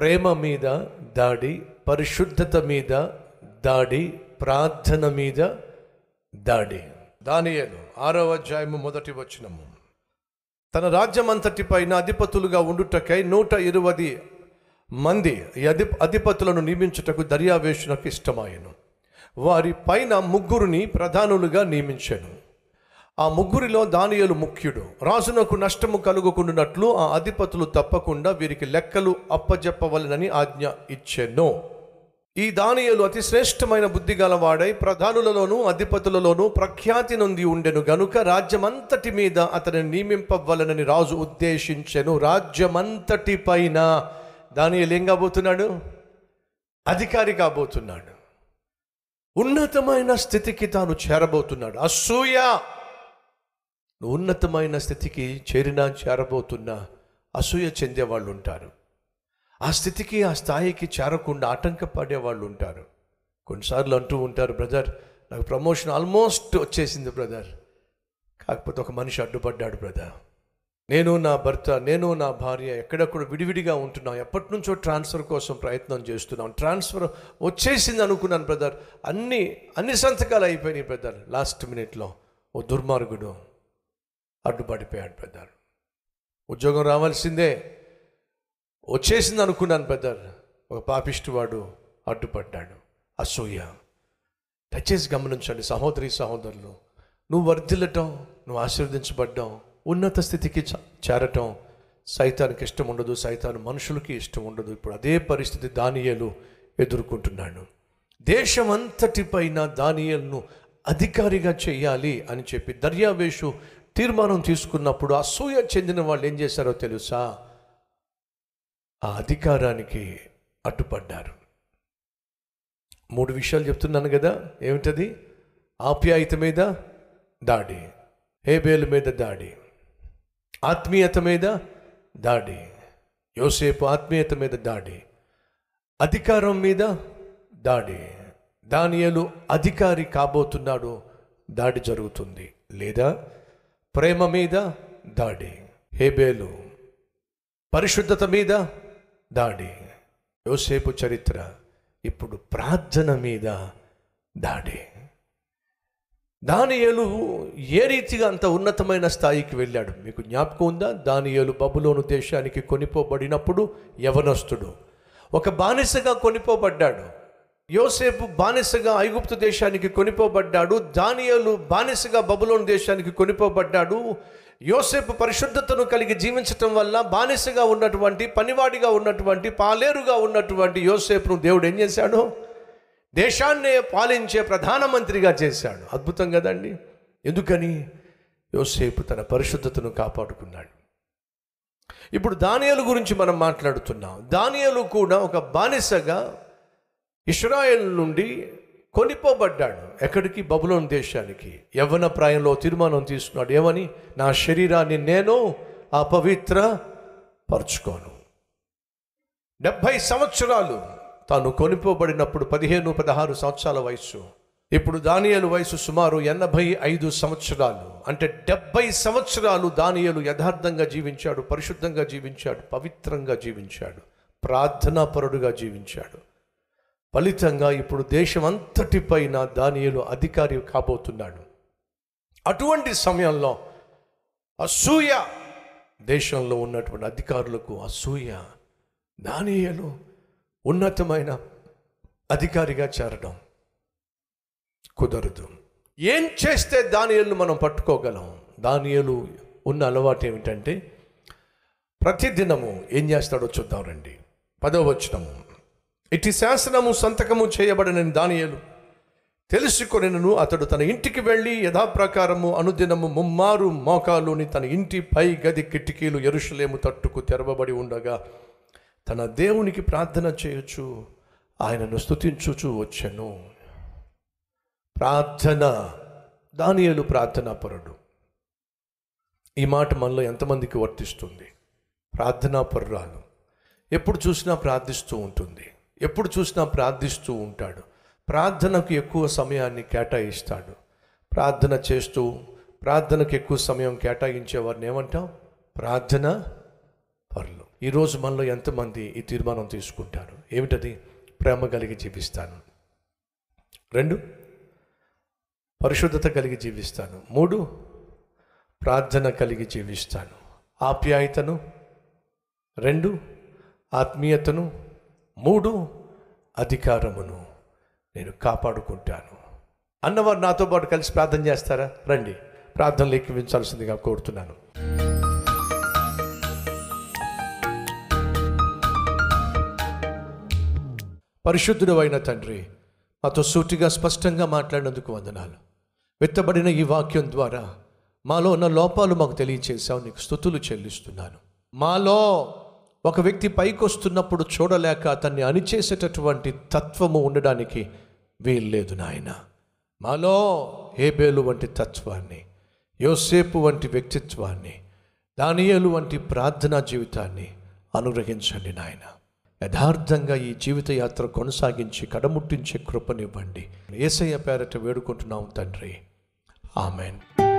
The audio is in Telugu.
ప్రేమ మీద దాడి పరిశుద్ధత మీద దాడి ప్రార్థన మీద దాడి. దానియేలు ఆరవ అధ్యాయము మొదటి వచనము. తన రాజ్యమంతటి పైన అధిపతులుగా ఉండుటకై నూట ఇరవై మంది అధి అధిపతులను నియమించుటకు దర్యావేషునకు ఇష్టమాయను. వారి పైన ముగ్గురిని ప్రధానులుగా నియమించాను. ఆ ముగ్గురిలో దానియలు ముఖ్యుడు. రాజునకు నష్టము కలుగుకుండునట్లు ఆ అధిపతులు తప్పకుండా వీరికి లెక్కలు అప్పజెప్పవలనని ఆజ్ఞ ఇచ్చెను. ఈ దానియలు అతి శ్రేష్టమైన బుద్ధి గలవాడై ప్రధానులలోనూ అధిపతులలోనూ ప్రఖ్యాతి నొంది ఉండెను గనుక రాజ్యమంతటి మీద అతని నియమింపవలనని రాజు ఉద్దేశించెను. రాజ్యమంతటి పైన దానియలు ఏం కాబోతున్నాడు? అధికారి కాబోతున్నాడు. ఉన్నతమైన స్థితికి తాను చేరబోతున్నాడు. అసూయ! నువ్వు ఉన్నతమైన స్థితికి చేరినా చేరబోతున్నా అసూయ చెందే వాళ్ళు ఉంటారు ఆ స్థితికి ఆ స్థాయికి చేరకుండా ఆటంకపడే వాళ్ళు ఉంటారు కొన్నిసార్లు అంటూ ఉంటారు బ్రదర్ నాకు ప్రమోషన్ ఆల్మోస్ట్ వచ్చేసింది బ్రదర్. కాకపోతే ఒక మనిషి అడ్డుపడ్డాడు బ్రదర్. నేను నా భర్త నేను నా భార్య ఎక్కడెక్కడ విడివిడిగా ఉంటున్నాం. ఎప్పటి నుంచో ట్రాన్స్ఫర్ కోసం ప్రయత్నం చేస్తున్నాం. ట్రాన్స్ఫర్ వచ్చేసింది అనుకున్నాను బ్రదర్. అన్ని అన్ని సంతకాలు అయిపోయినాయి బ్రదర్. లాస్ట్ మినిట్లో. ఓ దుర్మార్గుడు. అడ్డుపడిపోయాడు పెద్దారు ఉద్యోగం రావాల్సిందే. వచ్చేసింది అనుకున్నాను పెద్దారు ఒక పాపిష్టి వాడు అడ్డుపడ్డాడు. అసూయ. దయచేసి గమనించండి సహోదరి సహోదరులు నువ్వు వర్ధిల్లటం నువ్వు ఆశీర్వదించబడ్డం ఉన్నత స్థితికి చేరటం సైతానికి ఇష్టం ఉండదు సైతాను మనుషులకి ఇష్టం ఉండదు. ఇప్పుడు అదే పరిస్థితి దానియేలు ఎదుర్కొంటున్నాడు. దేశమంతటిపైన దానియలను అధికారిగా చేయాలి అని చెప్పి దర్యావేషు తీర్మానం తీసుకున్నప్పుడు అసూయ చెందిన వాళ్ళు ఏం చేశారో తెలుసా? ఆ అధికారానికి అడ్డుపడ్డారు. మూడు విషయాలు చెప్తున్నాను కదా ఏమిటది? ఆప్యాయత మీద దాడి హేబేలు మీద దాడి ఆత్మీయత మీద దాడి యోసేపు ఆత్మీయత మీద దాడి అధికారం మీద దాడి దానియలు అధికారి కాబోతున్నాడు దాడి జరుగుతుంది. లేదా ప్రేమ మీద దాడి. హేబేలు పరిశుద్ధత మీద దాడి. యోసేపు చరిత్ర ఇప్పుడు ప్రార్థన మీద దాడి. దానియేలు ఏ రీతిగా అంత ఉన్నతమైన స్థాయికి వెళ్ళాడు? మీకు జ్ఞాపకం ఉందా? దానియేలు బబులోను దేశానికి కొనిపోబడినప్పుడు యవనస్తుడు. ఒక బానిసగా కొనిపోబడ్డాడు. యోసేపు బానిసగా ఐగుప్తు దేశానికి కొనిపోబడ్డాడు దానియేలు బానిసగా బబులోని దేశానికి కొనిపోబడ్డాడు. యోసేపు పరిశుద్ధతను కలిగి జీవించటం వల్ల బానిసగా ఉన్నటువంటి పనివాడిగా ఉన్నటువంటి పాలేరుగా ఉన్నటువంటి యోసేపును దేవుడు ఏం చేశాడు? దేశాన్నే పాలించే ప్రధానమంత్రిగా చేశాడు. అద్భుతం కదండి. ఎందుకని? యోసేపు తన పరిశుద్ధతను కాపాడుకున్నాడు. ఇప్పుడు దానియలు గురించి మనం మాట్లాడుతున్నాం. దానియలు కూడా ఒక బానిసగా ఇస్రాయేల్ నుండి కొనిపోబడ్డాడు. ఎక్కడికి? బబులోన్ దేశానికి. యవ్వన ప్రాయంలో తీర్మానం తీసుకున్నాడు. ఏమని? నా శరీరాన్ని నేను అపవిత్ర పరుచుకోను డెబ్భై సంవత్సరాలు తాను కొనిపోబడినప్పుడు పదిహేను పదహారు సంవత్సరాల వయసు ఇప్పుడు దానియలు వయసు సుమారు ఎనభై ఐదు సంవత్సరాలు. అంటే డెబ్బై సంవత్సరాలు దానియలు యథార్థంగా జీవించాడు పరిశుద్ధంగా జీవించాడు పవిత్రంగా జీవించాడు ప్రార్థనాపరుడుగా జీవించాడు. ఫలితంగా ఇప్పుడు దేశం అంతటిపైన దానియలు అధికారి కాబోతున్నాడు. అటువంటి సమయంలో అసూయ దేశంలో ఉన్నటువంటి అధికారులకు అసూయ దానియలు ఉన్నతమైన అధికారిగా చేరడం కుదరదు. ఏం చేస్తే దానియలను మనం పట్టుకోగలం? దానియలు ఉన్న అలవాటు ఏమిటంటే ప్రతిదినము ఏం చేస్తాడో చూద్దాం రండి. పదవ ఇటు శాసనము సంతకము చేయబడిన దానియలు. తెలుసుకొనినను అతడు తన ఇంటికి వెళ్ళి యథాప్రకారము అనుదినము ముమ్మారు మోకాలుని తన ఇంటి పై గది కిటికీలు ఎరుషలేము తట్టుకు తెరవబడి ఉండగా తన దేవునికి ప్రార్థన చేయొచ్చు ఆయనను స్థుతించుచు వచ్చెను. ప్రార్థన దానియలు ప్రార్థనాపరుడు ఈ మాట మనలో ఎంతమందికి వర్తిస్తుంది? ప్రార్థనా పరురాలు. ఎప్పుడు చూసినా ప్రార్థిస్తూ ఉంటుంది. ఎప్పుడు చూసినా ప్రార్థిస్తూ ఉంటాడు. ప్రార్థనకు ఎక్కువ సమయాన్ని కేటాయిస్తాడు. ప్రార్థన చేస్తూ ప్రార్థనకు ఎక్కువ సమయం కేటాయించే వారిని ఏమంటాం? ప్రార్థన పరులు. ఈరోజు మనలో ఎంతమంది ఈ తీర్మానం తీసుకుంటారు? ఏమిటది? ప్రేమ కలిగి జీవిస్తాను. రెండు పరిశుద్ధత కలిగి జీవిస్తాను. మూడు ప్రార్థన కలిగి జీవిస్తాను. ఆప్యాయతను. రెండు ఆత్మీయతను. మూడు అధికారమును నేను కాపాడుకుంటాను. అన్నవారు నాతో పాటు కలిసి ప్రార్థన చేస్తారా? రండి. ప్రార్థనలు ఎక్కించాల్సిందిగా కోరుతున్నాను. పరిశుద్ధుడు అయిన తండ్రి మాతో సూటిగా స్పష్టంగా మాట్లాడినందుకు వందనాలు. వెత్తబడిన ఈ వాక్యం ద్వారా మాలో ఉన్న లోపాలు మాకు తెలియచేశావు. నీకు స్థుతులు చెల్లిస్తున్నాను. మాలో ఒక వ్యక్తి పైకొస్తున్నప్పుడు చూడలేక అతన్ని అణిచేసేటటువంటి తత్వము ఉండడానికి వీల్లేదు నాయన. మాలో హేబేలు వంటి తత్వాన్ని యోసేపు వంటి వ్యక్తిత్వాన్ని దానియేలు వంటి ప్రార్థనా జీవితాన్ని అనుగ్రహించండి నాయన. యథార్థంగా ఈ జీవిత యాత్ర కొనసాగించి కడముట్టించే కృపనివ్వండి. ఏసయ్య పేరట వేడుకుంటున్నాం తండ్రి. ఆమెన్.